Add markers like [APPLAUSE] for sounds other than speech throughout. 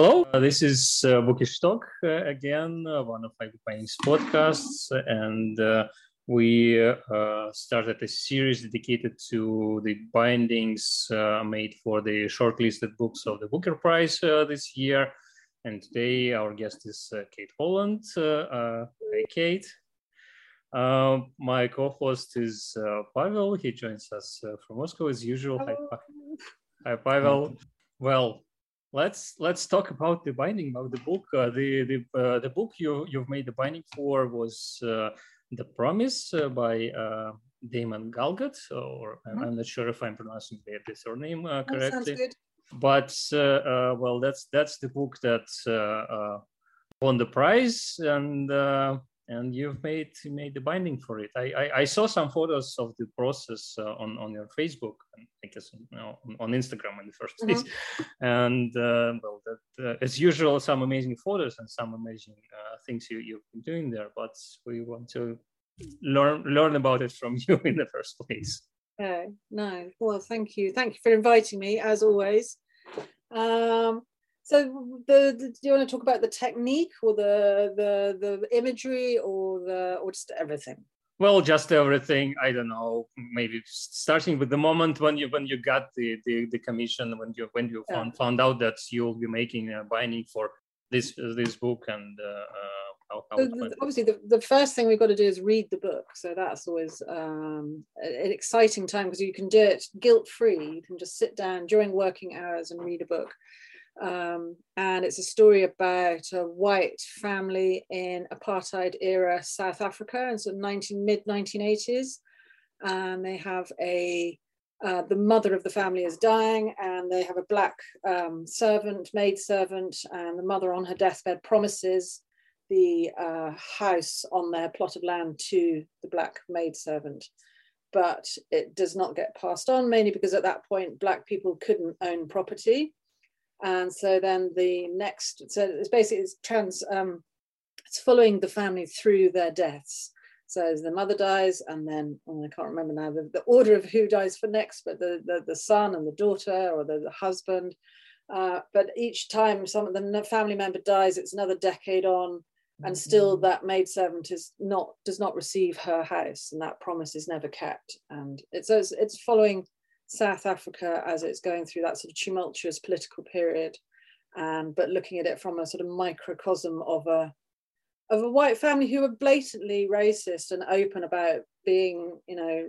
Hello, uh, this is uh, Bookish Talk uh, again, uh, one of my Bindings podcasts, and uh, we uh, started a series dedicated to the bindings uh, made for the shortlisted books of the Booker Prize this year. And today our guest is Kate Holland. hey, Kate. my co-host is Pavel. He joins us from Moscow as usual. Hi, Hi, Pavel. Well, let's let's talk about the binding of the book. Uh, the the uh, the book you you've made the binding for was uh, the Promise uh, by uh, Damon Galgut, or mm-hmm. I'm not sure if I'm pronouncing the, the surname uh, correctly. But well, that's that's the book that won the prize, and and you've made made the binding for it. I I, I saw some photos of the process uh, on on your Facebook, and I guess you know, on, on Instagram in the 1st place. Mm-hmm. And uh, well, that, uh, as usual, some amazing photos and some amazing uh, things you you've been doing there. But we want to learn learn about it from [LAUGHS] you in the first place. Oh no! Well, thank you, thank you for inviting me as always. Um, so the, the, do you want to talk about the technique or the the the imagery or the or just everything? Well, just everything. I don't know. Maybe starting with the moment when you when you got the the, the commission, when you when you yeah. found found out that you'll be making a binding for this this book and. Uh, how, how the, obviously, the, the first thing we've got to do is read the book. So that's always um, an exciting time because you can do it guilt free. You can just sit down during working hours and read a book. Um, and it's a story about a white family in apartheid era South Africa in of 19, mid 1980s. And they have a uh, the mother of the family is dying, and they have a black um, servant, maid servant, and the mother on her deathbed promises the uh, house on their plot of land to the black maid servant. But it does not get passed on, mainly because at that point, black people couldn't own property and so then the next so it's basically it's trans um, it's following the family through their deaths. So the mother dies and then oh, i can't remember now the, the, order of who dies for next but the, the, the son and the daughter or the, the husband. Uh, but each time some of the family member dies it's another decade on and still mm-hmm. that maidservant is not does not receive her house and that promise is never kept. And it's it's following South Africa as it's going through that sort of tumultuous political period, um, but looking at it from a sort of microcosm of a of a white family who are blatantly racist and open about being, you know,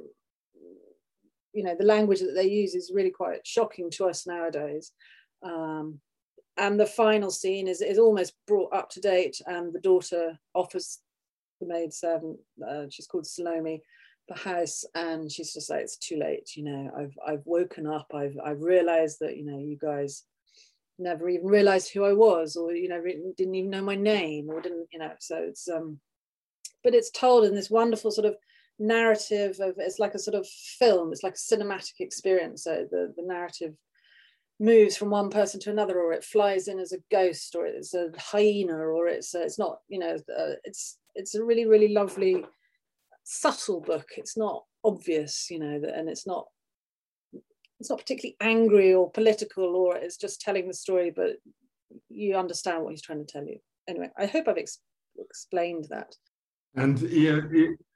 you know, the language that they use is really quite shocking to us nowadays. Um, and the final scene is, is almost brought up to date, and the daughter offers the maid servant, uh, she's called Salome, the house and she's just like it's too late you know i've i've woken up i've i've realized that you know you guys never even realized who i was or you know didn't even know my name or didn't you know so it's um but it's told in this wonderful sort of narrative of it's like a sort of film it's like a cinematic experience so the the narrative moves from one person to another or it flies in as a ghost or it's a hyena or it's a, it's not you know uh, it's it's a really really lovely subtle book. It's not obvious, you know, that, and it's not it's not particularly angry or political, or it's just telling the story, but you understand what he's trying to tell you. Anyway, I hope I've ex- explained that. And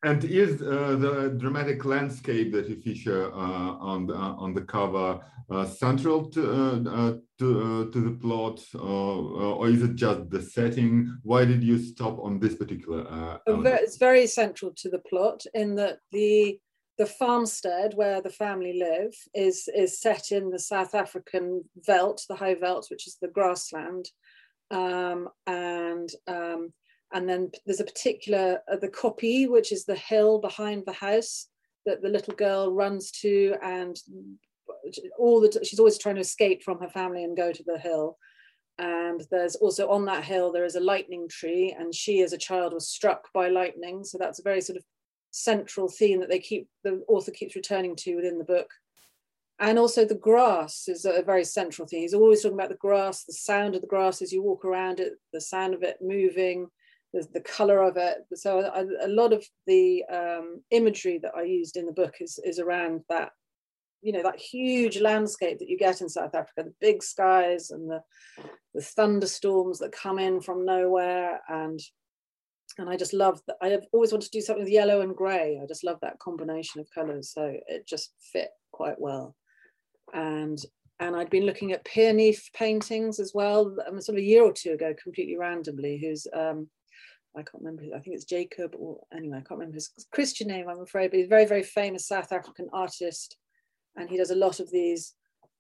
and is uh, the dramatic landscape that you feature uh, on the on the cover uh, central to uh, uh, to uh, to the plot, or is it just the setting? Why did you stop on this particular? it's very central to the plot in that the the farmstead where the family live is is set in the South African veldt, the high veldt, which is the grassland, um, and um, and then there's a particular uh, the kopje which is the hill behind the house that the little girl runs to and all the she's always trying to escape from her family and go to the hill. And there's also on that hill there is a lightning tree and she as a child was struck by lightning. So that's a very sort of central theme that they keep the author keeps returning to within the book. And also the grass is a very central thing he's always talking about the grass the sound of the grass as you walk around it the sound of it moving the, the color of it. So a, a lot of the um, imagery that I used in the book is, is around that you know that huge landscape that you get in South Africa, the big skies and the the thunderstorms that come in from nowhere, and and I just love that. I have always wanted to do something with yellow and grey. I just love that combination of colours, so it just fit quite well. And and I'd been looking at Pierneef paintings as well, um, sort of a year or two ago, completely randomly. Who's um, I can't remember. I think it's Jacob, or anyway, I can't remember his Christian name. I'm afraid, but he's a very, very famous South African artist, and he does a lot of these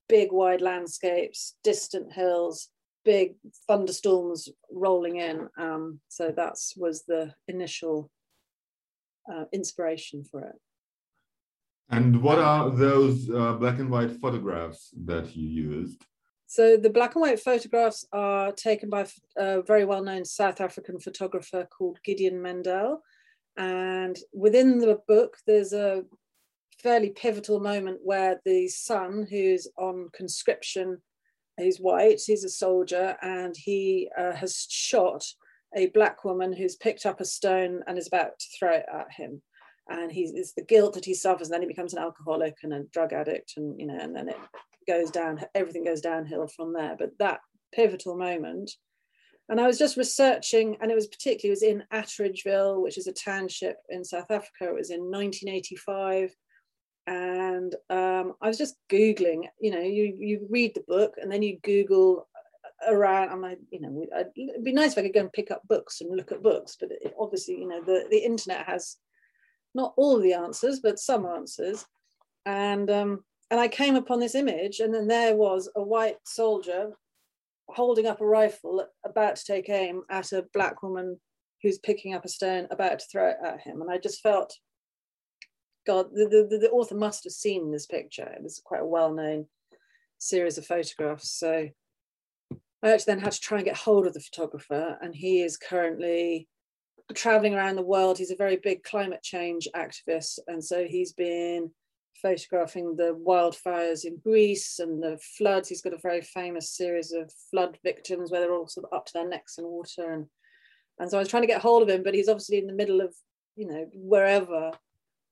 big, wide landscapes, distant hills, big thunderstorms rolling in. Um, so that was the initial uh, inspiration for it. And what are those uh, black and white photographs that you used? So the black and white photographs are taken by a very well-known South African photographer called Gideon Mendel. And within the book, there's a fairly pivotal moment where the son, who's on conscription, he's white, he's a soldier, and he uh, has shot a black woman who's picked up a stone and is about to throw it at him. And he's it's the guilt that he suffers, and then he becomes an alcoholic and a drug addict, and you know, and then it goes down, everything goes downhill from there. But that pivotal moment, and I was just researching, and it was particularly it was in Atteridgeville, which is a township in South Africa. It was in 1985, and um, I was just googling. You know, you you read the book, and then you Google around. I'm like, you know, it'd be nice if I could go and pick up books and look at books, but it, obviously, you know, the the internet has not all the answers, but some answers, and um, and I came upon this image, and then there was a white soldier holding up a rifle, about to take aim at a black woman who's picking up a stone, about to throw it at him. And I just felt, God, the, the, the author must have seen this picture. It was quite a well known series of photographs. So I actually then had to try and get hold of the photographer, and he is currently traveling around the world. He's a very big climate change activist, and so he's been photographing the wildfires in Greece and the floods. He's got a very famous series of flood victims where they're all sort of up to their necks in water. And, and so I was trying to get hold of him, but he's obviously in the middle of, you know, wherever.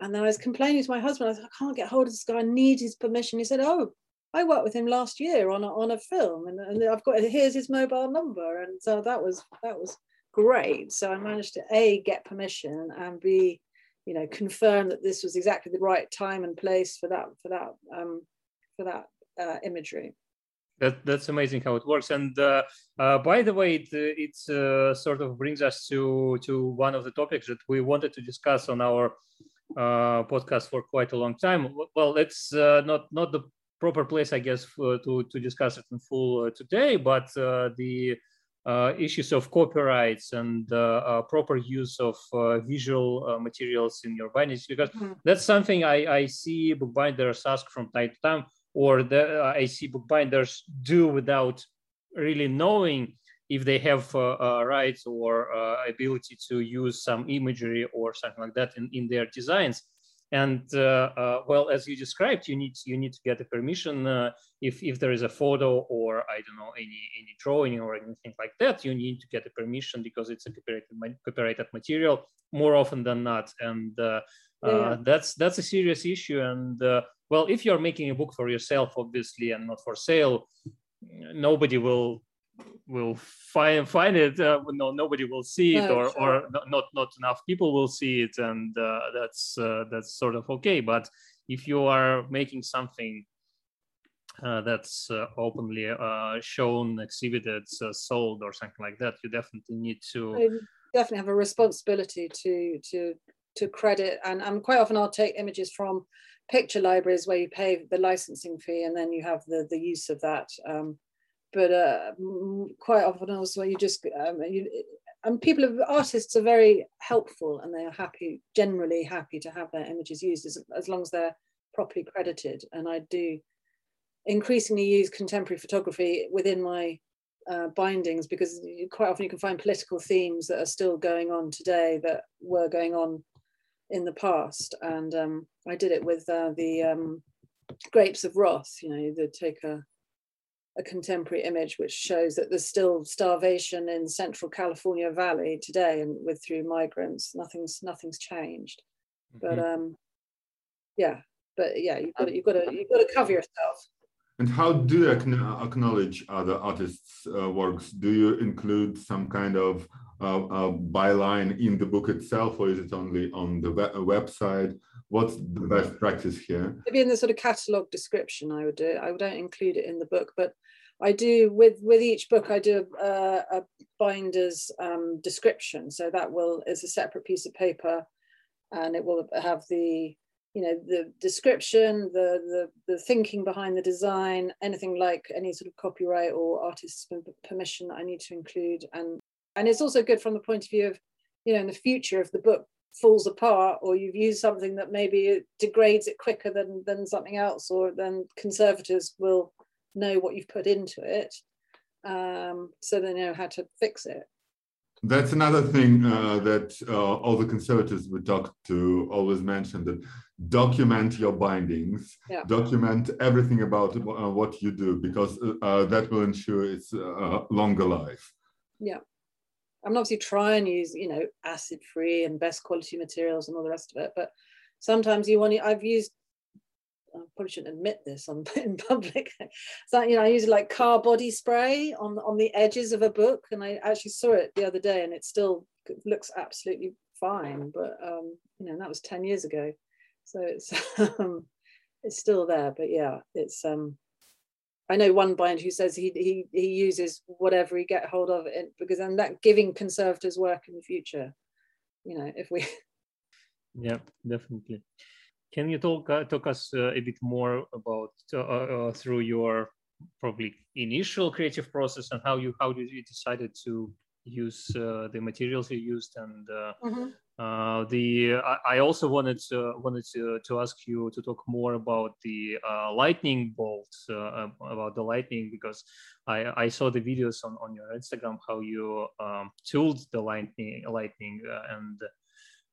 And then I was complaining to my husband, I said, I can't get hold of this guy, I need his permission. He said, Oh, I worked with him last year on a, on a film and, and I've got here's his mobile number. And so that was that was great. So I managed to A get permission and B you know confirm that this was exactly the right time and place for that for that um, for that uh, imagery. That, that's amazing how it works. And uh, uh, by the way it, it uh, sort of brings us to to one of the topics that we wanted to discuss on our uh, podcast for quite a long time. Well it's uh, not not the proper place i guess for, to to discuss it in full today but the uh, issues of copyrights and uh, uh, proper use of uh, visual uh, materials in your bindings because mm-hmm. that's something I, I see bookbinders ask from time to time or the, uh, I see bookbinders do without really knowing if they have rights or ability to use some imagery or something like that in, in their designs and uh, uh, well as you described you need you need to get a permission uh, if if there is a photo or i don't know any any drawing or anything like that you need to get a permission because it's a copyrighted copyrighted material more often than not and uh, uh, yeah. that's that's a serious issue and uh, well if you're making a book for yourself obviously and not for sale nobody will will find find it uh, no nobody will see it no, or sure. or not not enough people will see it and uh, that's uh, that's sort of okay but if you are making something uh, that's uh, openly uh, shown exhibited sold or something like that you definitely need to I definitely have a responsibility to to to credit and, and quite often i'll take images from picture libraries where you pay the licensing fee and then you have the the use of that um, but uh, quite often also you just um, you, and people of artists are very helpful and they are happy generally happy to have their images used as, as long as they're properly credited. And i do increasingly use contemporary photography within my uh, bindings because quite often you can find political themes that are still going on today that were going on in the past. And um, i did it with uh, the um, grapes of wrath you know the take a a contemporary image which shows that there's still starvation in central California Valley today and with through migrants. Nothing's nothing's changed. Mm-hmm. But um yeah, but yeah, you've got to, you've got to you've got to cover yourself. And how do you acknowledge other artists' uh, works? Do you include some kind of byline in the book itself, or is it only on the website? What's the best practice here? Maybe in the sort of catalogue description, I would do. It. I don't include it in the book, but I do with with each book. I do a, a binder's um, description, so that will is a separate piece of paper, and it will have the you know the description the the the thinking behind the design anything like any sort of copyright or artist's permission i need to include and and it's also good from the point of view of you know in the future if the book falls apart or you've used something that maybe degrades it quicker than than something else or then conservators will know what you've put into it um, so they know how to fix it that's another thing uh, that uh, all the conservators we talk to always mention that document your bindings, yeah. document everything about uh, what you do because uh, uh, that will ensure it's a longer life. Yeah. I am obviously try and use, you know, acid free and best quality materials and all the rest of it. But sometimes you want to, I've used I probably shouldn't admit this on [LAUGHS] in public. so you know, I use like car body spray on on the edges of a book, and I actually saw it the other day, and it still looks absolutely fine. But um, you know, that was ten years ago, so it's [LAUGHS] um, it's still there. But yeah, it's um, I know one binder who says he he he uses whatever he get hold of it because then that giving conservators work in the future. You know, if we. [LAUGHS] Yeah, definitely. Can you talk uh, talk us uh, a bit more about uh, uh, through your probably initial creative process and how you how did you decided to use uh, the materials you used and mm-hmm. the I, I, also wanted to, wanted to, to ask you to talk more about the lightning bolts about the lightning because I, I saw the videos on, on your Instagram how you um, tooled the lightning lightning and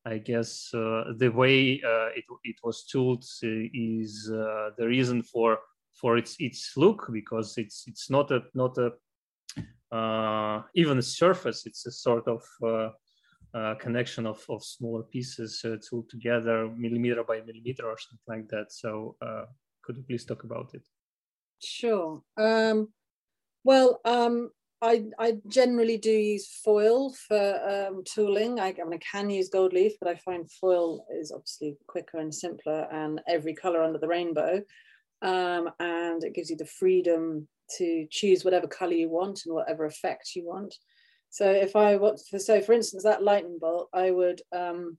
I guess uh, the way uh, it, it was tooled is uh, the reason for for its its look because it's it's not a not a uh, even a surface. It's a sort of uh, uh, connection of, of smaller pieces tooled together millimeter by millimeter or something like that. So uh, could you please talk about it? Sure. Um, well, um, I, I generally do use foil for um, tooling. I, I, mean, I can use gold leaf, but I find foil is obviously quicker and simpler and every color under the rainbow. Um, and it gives you the freedom to choose whatever color you want and whatever effect you want. So if I want, for, so for instance, that lightning bolt, I would um,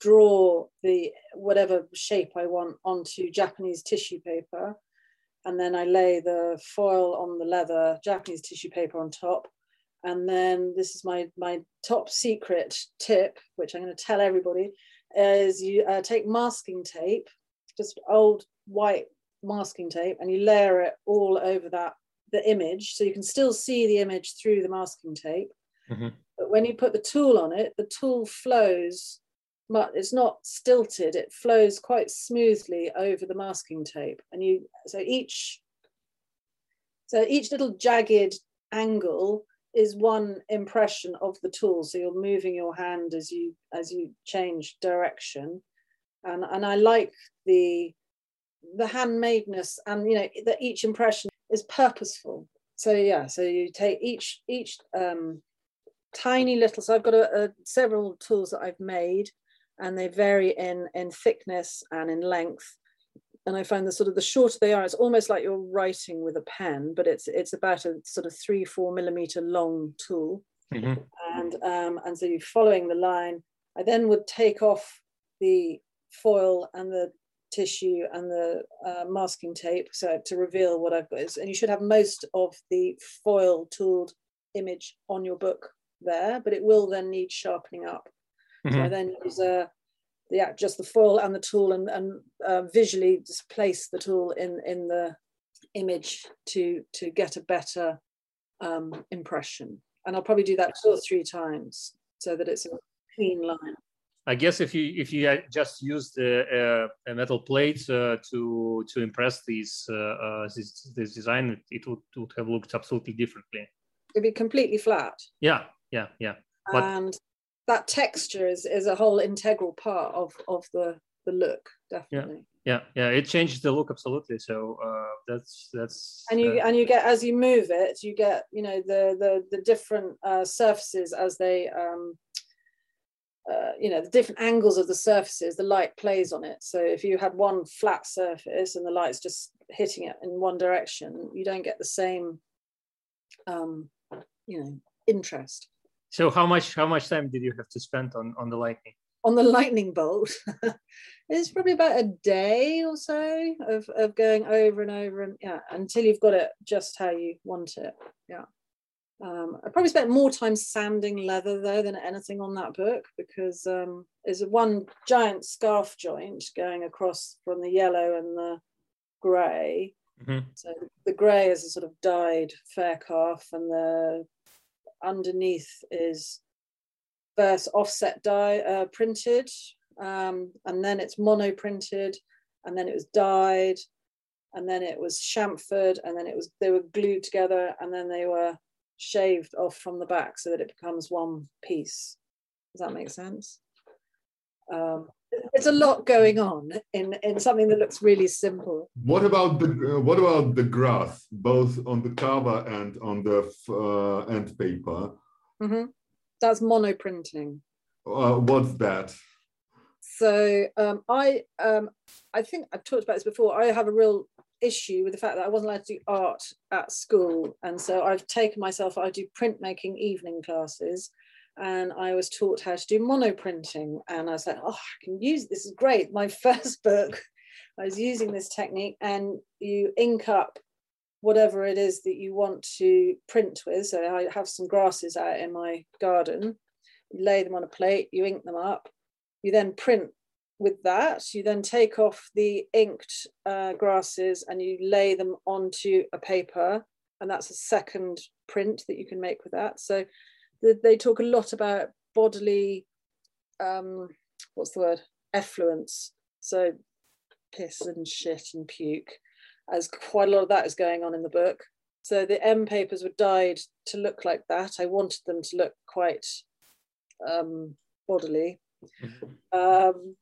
draw the whatever shape I want onto Japanese tissue paper and then I lay the foil on the leather, Japanese tissue paper on top. And then this is my, my top secret tip, which I'm going to tell everybody, is you uh, take masking tape, just old white masking tape, and you layer it all over that the image, so you can still see the image through the masking tape. Mm-hmm. But when you put the tool on it, the tool flows but it's not stilted it flows quite smoothly over the masking tape and you so each so each little jagged angle is one impression of the tool so you're moving your hand as you as you change direction and and i like the the handmadeness and you know that each impression is purposeful so yeah so you take each each um tiny little so i've got a, a several tools that i've made and they vary in in thickness and in length and I find the sort of the shorter they are, it's almost like you're writing with a pen, but it's it's about a sort of three four millimeter long tool, mm-hmm. and um, and so you're following the line. I then would take off the foil and the tissue and the uh, masking tape, so to reveal what I've got. And you should have most of the foil tooled image on your book there, but it will then need sharpening up. Mm-hmm. So I then use uh, yeah, just the foil and the tool and, and uh, visually just place the tool in, in the image to, to get a better um, impression. And I'll probably do that two or three times so that it's a clean line. I guess if you if you just use a, uh, metal plate uh, to to impress these uh, uh, this, this design, it would, would have looked absolutely differently. It'd be completely flat. Yeah, yeah, yeah. But, and that texture is is a whole integral part of of the the look definitely yeah yeah yeah it changes the look absolutely so uh, that's that's and you uh, and you get as you move it you get you know the the the different uh, surfaces as they um uh, you know the different angles of the surfaces the light plays on it. So if you had one flat surface and the light's just hitting it in one direction you don't get the same um you know interest. So how much how much time did you have to spend on on the lightning? On the lightning bolt. [LAUGHS] It's probably about a day or so of, of going over and over and yeah until you've got it just how you want it. Yeah um, I probably spent more time sanding leather though than anything on that book because um, there's one giant scarf joint going across from the yellow and the gray. Mhm. So the grey is a sort of dyed fair calf, and the underneath is first offset dye uh, printed, um, and then it's mono printed, and then it was dyed, and then it was chamfered, and then it was they were glued together, and then they were shaved off from the back so that it becomes one piece. Does that make sense? Um, there's a lot going on in in something that looks really simple. What about the uh, what about the grass, both on the cover and on the f- uh, end paper? Mhm. That's mono printing. Uh, what's that? So um, I um, I think I've talked about this before. I have a real issue with the fact that I wasn't allowed to do art at school, and so I've taken myself. I do printmaking evening classes, and I was taught how to do mono printing. And I was like, oh, I can use this. Is great. My [LAUGHS] first book, I was using this technique, and you ink up whatever it is that you want to print with. So I have some grasses out in my garden. You lay them on a plate. You ink them up. You then print with that. You then take off the inked uh, grasses and you lay them onto a paper, and that's a second print that you can make with that. So th- they talk a lot about bodily, um, what's the word, effluence. So piss and shit and puke, as quite a lot of that is going on in the book. So the end papers were dyed to look like that. I wanted them to look quite um, bodily um,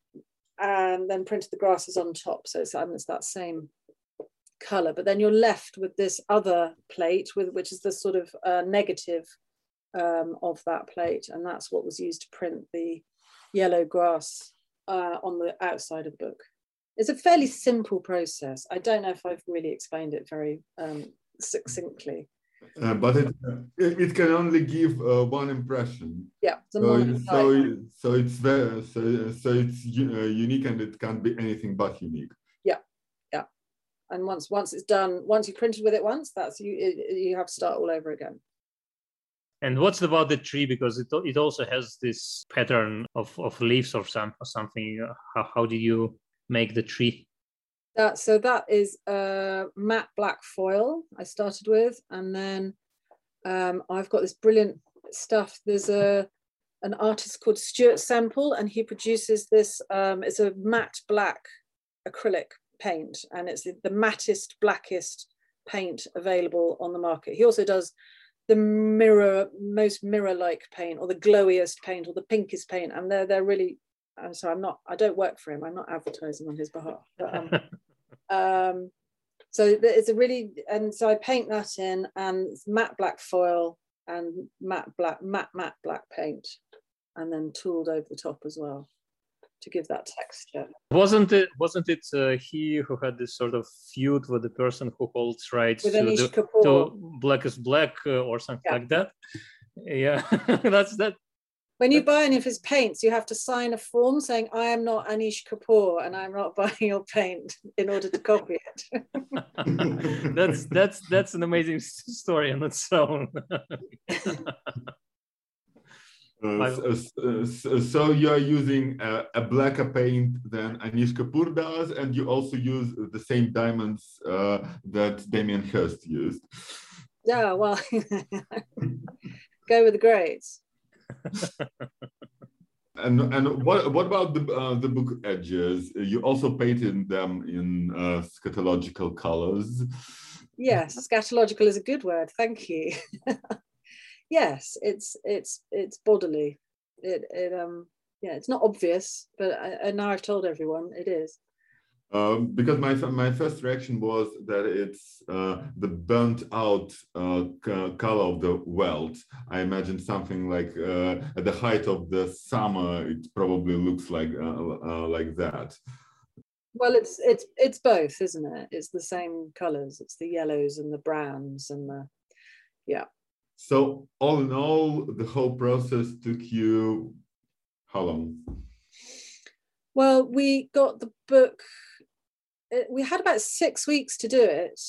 and then printed the grasses on top. So it's, it's that same color, but then you're left with this other plate, with which is the sort of uh, negative um, of that plate, and that's what was used to print the yellow grass uh, on the outside of the book. It's a fairly simple process. I don't know if I've really explained it very um, succinctly. Uh, but it, it it can only give uh, one impression. Yeah, So, so, so it's very so, so it's uh, unique and it can't be anything but unique. Yeah, yeah. And once once it's done, once you printed with it once, that's you it- you have to start all over again. and what's about the tree because it, it also has this pattern of, of leaves or some or something Uh, how, how do you make the tree That so that is uh, matte black foil I started with, and then um, I've got this brilliant stuff. There's a an artist called Stuart Semple, and he produces this. Um, it's a matte black acrylic paint, and it's the, the mattest, blackest paint available on the market. He also does the mirror, most mirror-like paint, or the glowiest paint, or the pinkest paint, and they're they're really. I'm sorry, I'm not. I don't work for him. I'm not advertising on his behalf. But, um, [LAUGHS] um, so it's a really and so I paint that in and it's matte black foil and matte black matte matte black paint and then tooled over the top as well to give that texture. wasn't it wasn't it uh, he who had this sort of feud with the person who holds rights to, the, to black is black uh, or something Yeah. like that yeah [LAUGHS] that's that When you buy any of his paints, you have to sign a form saying, I am not Anish Kapoor and I'm not [LAUGHS] buying your paint in order to copy it. [LAUGHS] that's that's that's an amazing story on its own [LAUGHS] Uh, so, so- so you are using a, a blacker paint than Anish Kapoor does, and you also use the same diamonds uh, that Damien Hirst used. yeah, well, go with the grades. [LAUGHS] And and what what about the uh, the book edges? You also painted them in uh, scatological colors. yes scatological is a good word thank you [LAUGHS] yes it's it's it's bodily it, it um yeah it's not obvious but I, and now i've told everyone it is Um, because my my first reaction was that it's uh, the burnt out uh, color of the veldt. I imagine something like uh, at the height of the summer, it probably looks like uh, uh, like that. Well, it's it's it's both, isn't it? It's the same colors. It's the yellows and the browns and the yeah. So all in all, the whole process took you how long? Well, we got the book it, we had about six weeks to do it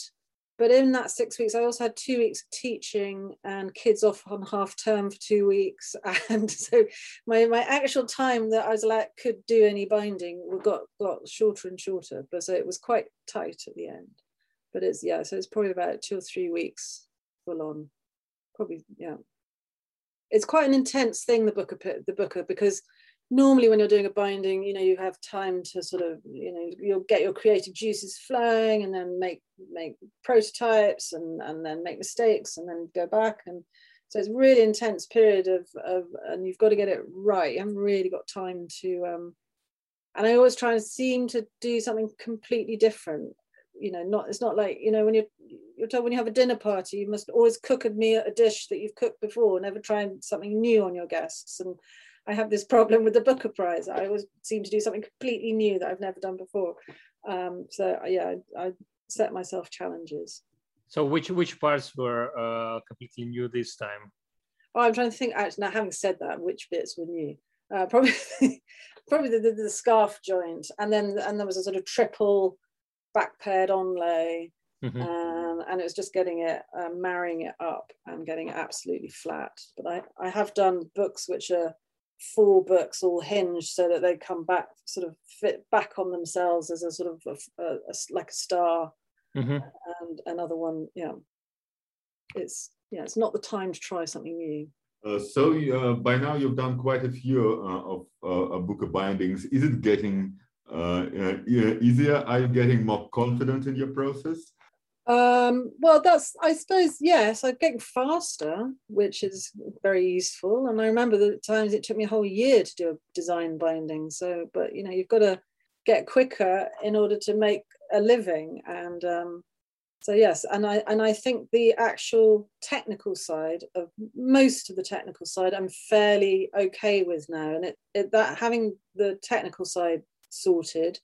but in that six weeks i also had two weeks of teaching and kids off on half term for two weeks. [LAUGHS] And so my my actual time that i was like could do any binding got got shorter and shorter but so it was quite tight at the end. But it's yeah so it's probably about two or three weeks full on. Probably yeah. It's quite an intense thing the booker the booker because normally when you're doing a binding you know you have time to sort of you know you'll get your creative juices flowing and then make make prototypes and and then make mistakes and then go back. And so it's really intense period of of and you've got to get it right. You haven't really got time to um and i always try and seem to do something completely different. You know not it's not like you know when you're you're told when you have a dinner party you must always cook a meal a dish that you've cooked before. Never try something new on your guests. And I have this problem with the Booker Prize. I always seem to do something completely new that I've never done before. Um, so yeah, I, I, set myself challenges. So which which parts were uh, completely new this time? Oh, I'm trying to think. Actually, now having said that, which bits were new? Uh, probably [LAUGHS] probably the, the, the, scarf joint, and then and there was a sort of triple back pared onlay. Mm-hmm. Um, and it was just getting it, uh, marrying it up and getting it absolutely flat. But I, I have done books which are four books all hinged so that they come back sort of fit back on themselves as a sort of a, a, a, like a star. Mm-hmm. and another one yeah. It's yeah it's not the time to try something new. Uh, so uh, by now you've done quite a few uh, of uh, book of bindings. Is it getting uh, uh, easier? Are you getting more confident in your process um, well, that's, I suppose, yes, I'm getting faster, which is very useful. And I remember the times it took me a whole year to do a design binding. So, but you know, you've got to get quicker in order to make a living. And um, so, yes, and I and I think the actual technical side of most of the technical side, I'm fairly okay with now. And it, it that having the technical side sorted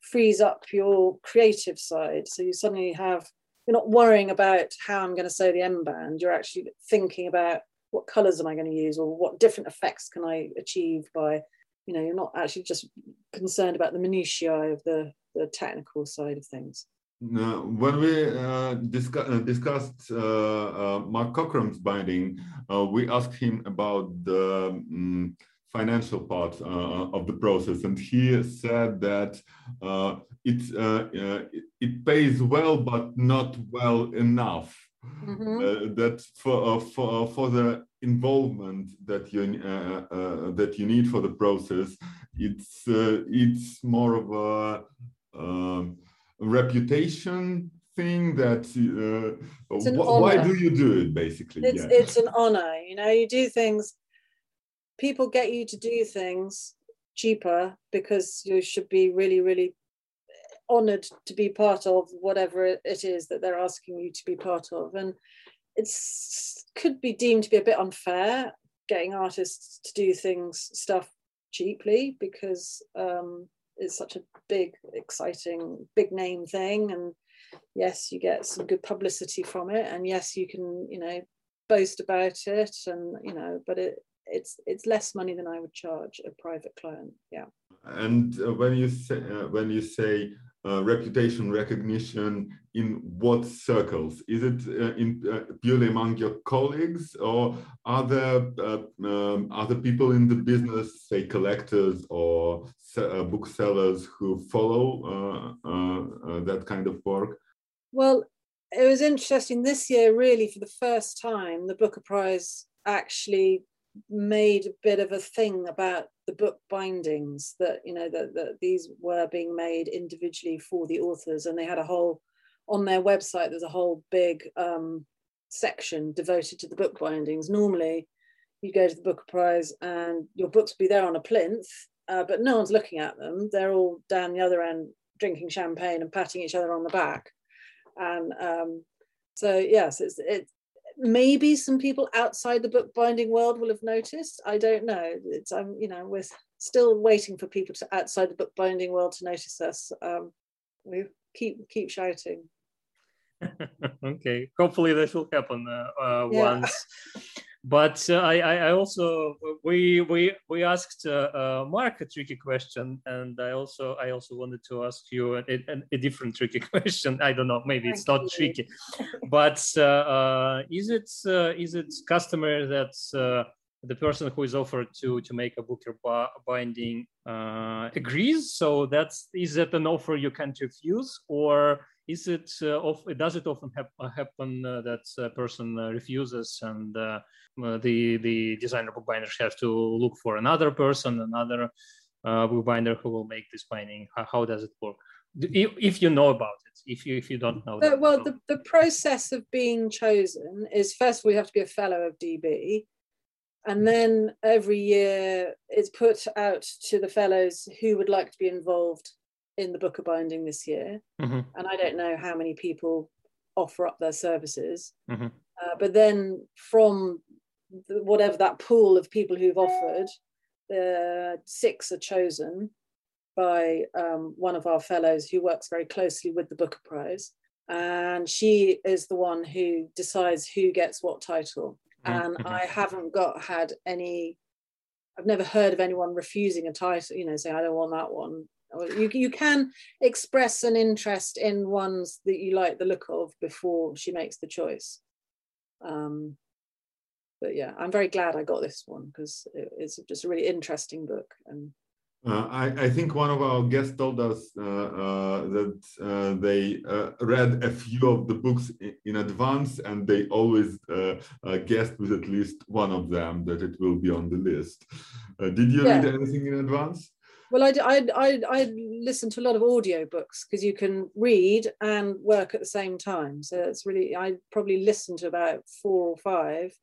frees up your creative side. So you suddenly have you're not worrying about how I'm going to sew the end band. You're actually thinking about what colors am I going to use or what different effects can I achieve by, you know, you're not actually just concerned about the minutiae of the, the technical side of things. When we uh, discuss, uh, discussed uh, uh, Mark Cockram's binding, uh, we asked him about the um, financial part uh, of the process, and he said that uh, it uh, it pays well, but not well enough. Mm-hmm. that for for for the involvement that you that you need for the process, it's it's more of a um, reputation thing that uh, wh- why do you do it basically it's, yeah. it's an honor you know you do things people get you to do things cheaper because you should be really, really honored to be part of whatever it is that they're asking you to be part of. And it could be deemed to be a bit unfair getting artists to do things stuff cheaply because um, it's such a big, exciting, big name thing. And yes, you get some good publicity from it. And yes, you can, you know, boast about it and you know but it it's it's less money than I would charge a private client. Yeah. And uh, when you say uh, when you say uh, reputation recognition, in what circles? Is it uh, in uh, purely among your colleagues, or are there uh, um, other people in the business, say collectors or booksellers, who follow that kind of work? Well, it was interesting this year. Really, for the first time, the Booker Prize actually made a bit of a thing about the book bindings that you know that, that these were being made individually for the authors and they had a whole on their website there's a whole big um, section devoted to the book bindings normally you go to the Booker Prize and your books will be there on a plinth uh, but no one's looking at them they're all down the other end drinking champagne and patting each other on the back. And um, so yes, it's it. Maybe some people outside the bookbinding world will have noticed. I don't know. It's I'm you know, we're still waiting for people to outside the bookbinding world to notice us. Um, we keep keep shouting. [LAUGHS] okay, hopefully this will happen uh, uh, yeah. once. [LAUGHS] But uh, I, I also we we we asked uh, uh, Mark a tricky question, and I also I also wanted to ask you a, a, a different [LAUGHS] tricky question. I don't know, maybe it's not tricky, but uh, is it is it customer that's the person who is offered to to make a booker binding uh, agrees? So that's is that an offer you can't refuse or is it uh, of, does it often hap- uh, happen uh, that a person uh, refuses and uh, the the designer bookbinders have to look for another person another bookbinder who will make this binding? How, how does it work? If, if, you know about it if you if you don't know that, well the, the process of being chosen is first we have to be a fellow of db and then every year it's put out to the fellows who would like to be involved in the booker binding this year mm-hmm. and i don't know how many people offer up their services mm-hmm. uh, but then from the, whatever that pool of people who've offered the six are chosen by um, one of our fellows who works very closely with the booker prize and she is the one who decides who gets what title and mm-hmm. I haven't got had any. I've never heard of anyone refusing a title. You know, saying I don't want that one. You you can express an interest in ones that you like the look of before she makes the choice. Um, but yeah, I'm very glad I got this one because it's just a really interesting book and uh, I, I, think one of our guests told us uh, uh, that uh, they uh, read a few of the books in, in advance and they always uh, guessed with at least one of them that it will be on the list. did you yeah. read anything in advance? Well, I, I, I, I listen to a lot of audio books because you can read and work at the same time. So it's really, I probably listened to about four or five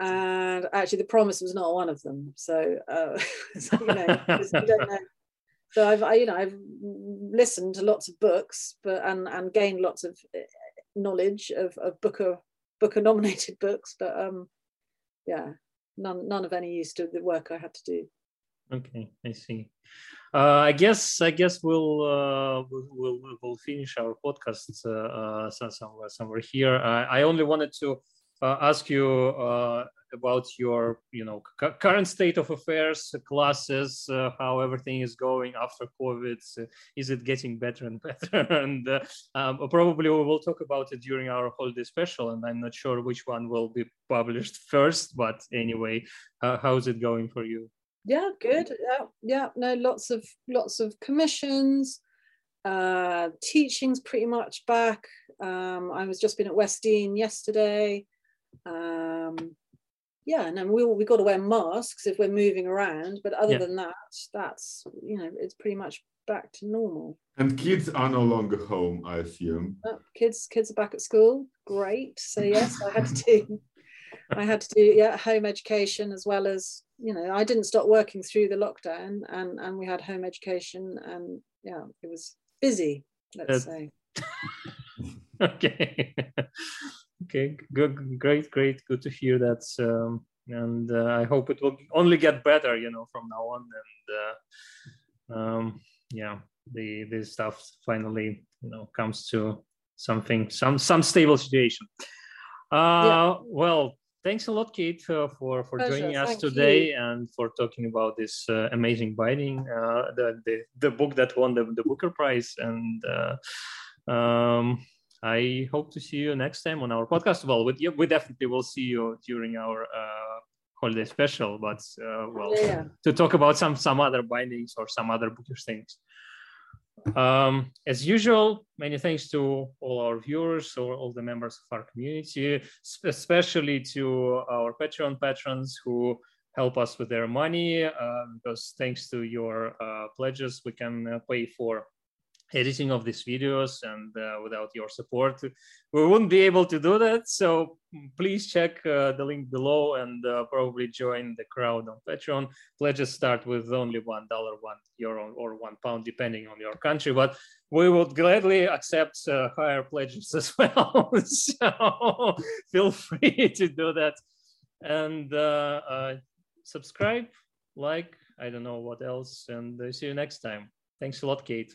and actually the promise was not one of them so, uh, [LAUGHS] so you know, [LAUGHS] know. so i've I, you know i've listened to lots of books but and and gained lots of eh, knowledge of, of booker booker nominated [LAUGHS] books but um yeah none none of any use to the work i had to do okay i see. Uh, I guess I guess we'll, uh, we'll, we'll finish our podcast uh, uh somewhere somewhere here. I only wanted to uh, ask you uh, about your you know cu- current state of affairs classes how everything is going after covid. Is it getting better and [LAUGHS] better? And um, probably we will talk about it during our holiday special and i'm not sure which one will be published [LAUGHS] first but anyway how's it going for you yeah good yeah yeah no lots of lots of commissions uh teaching's pretty much back um i was just been at west dean yesterday um, yeah, and then we we got to wear masks if we're moving around, but other yeah. than that, that's you know it's pretty much back to normal. And kids are no longer home, I assume. Uh, kids kids are back at school. Great. So yes, I had to do [LAUGHS] I had to do yeah home education as well as you know I didn't stop working through the lockdown and and we had home education and yeah it was busy let's uh, say. [LAUGHS] okay okay good great great good to hear that um, and uh, i hope it will only get better you know from now on and uh, um, yeah the this stuff finally you know comes to something some some stable situation uh yeah. well thanks a lot kate uh, for for Pleasure. joining us Thank today you. and for talking about this uh, amazing binding uh, the, the the book that won the, the booker prize and um I hope to see you next time on our podcast. Well, we, we definitely will see you during our uh, holiday special, but uh, well, yeah. to talk about some some other bindings or some other bookish things. Um, as usual, many thanks to all our viewers or all the members of our community, especially to our Patreon patrons who help us with their money. Uh, because thanks to your uh, pledges, we can uh, pay for editing of these videos and uh, without your support we wouldn't be able to do that. So please check uh, the link below and uh, probably join the crowd on patreon. Pledges start with only one dollar one euro or one pound depending on your country but we would gladly accept uh, higher pledges [LAUGHS] as well. So feel free [LAUGHS] to do that. And uh, uh, subscribe like i don't know what else and see you next time. Thanks a lot kate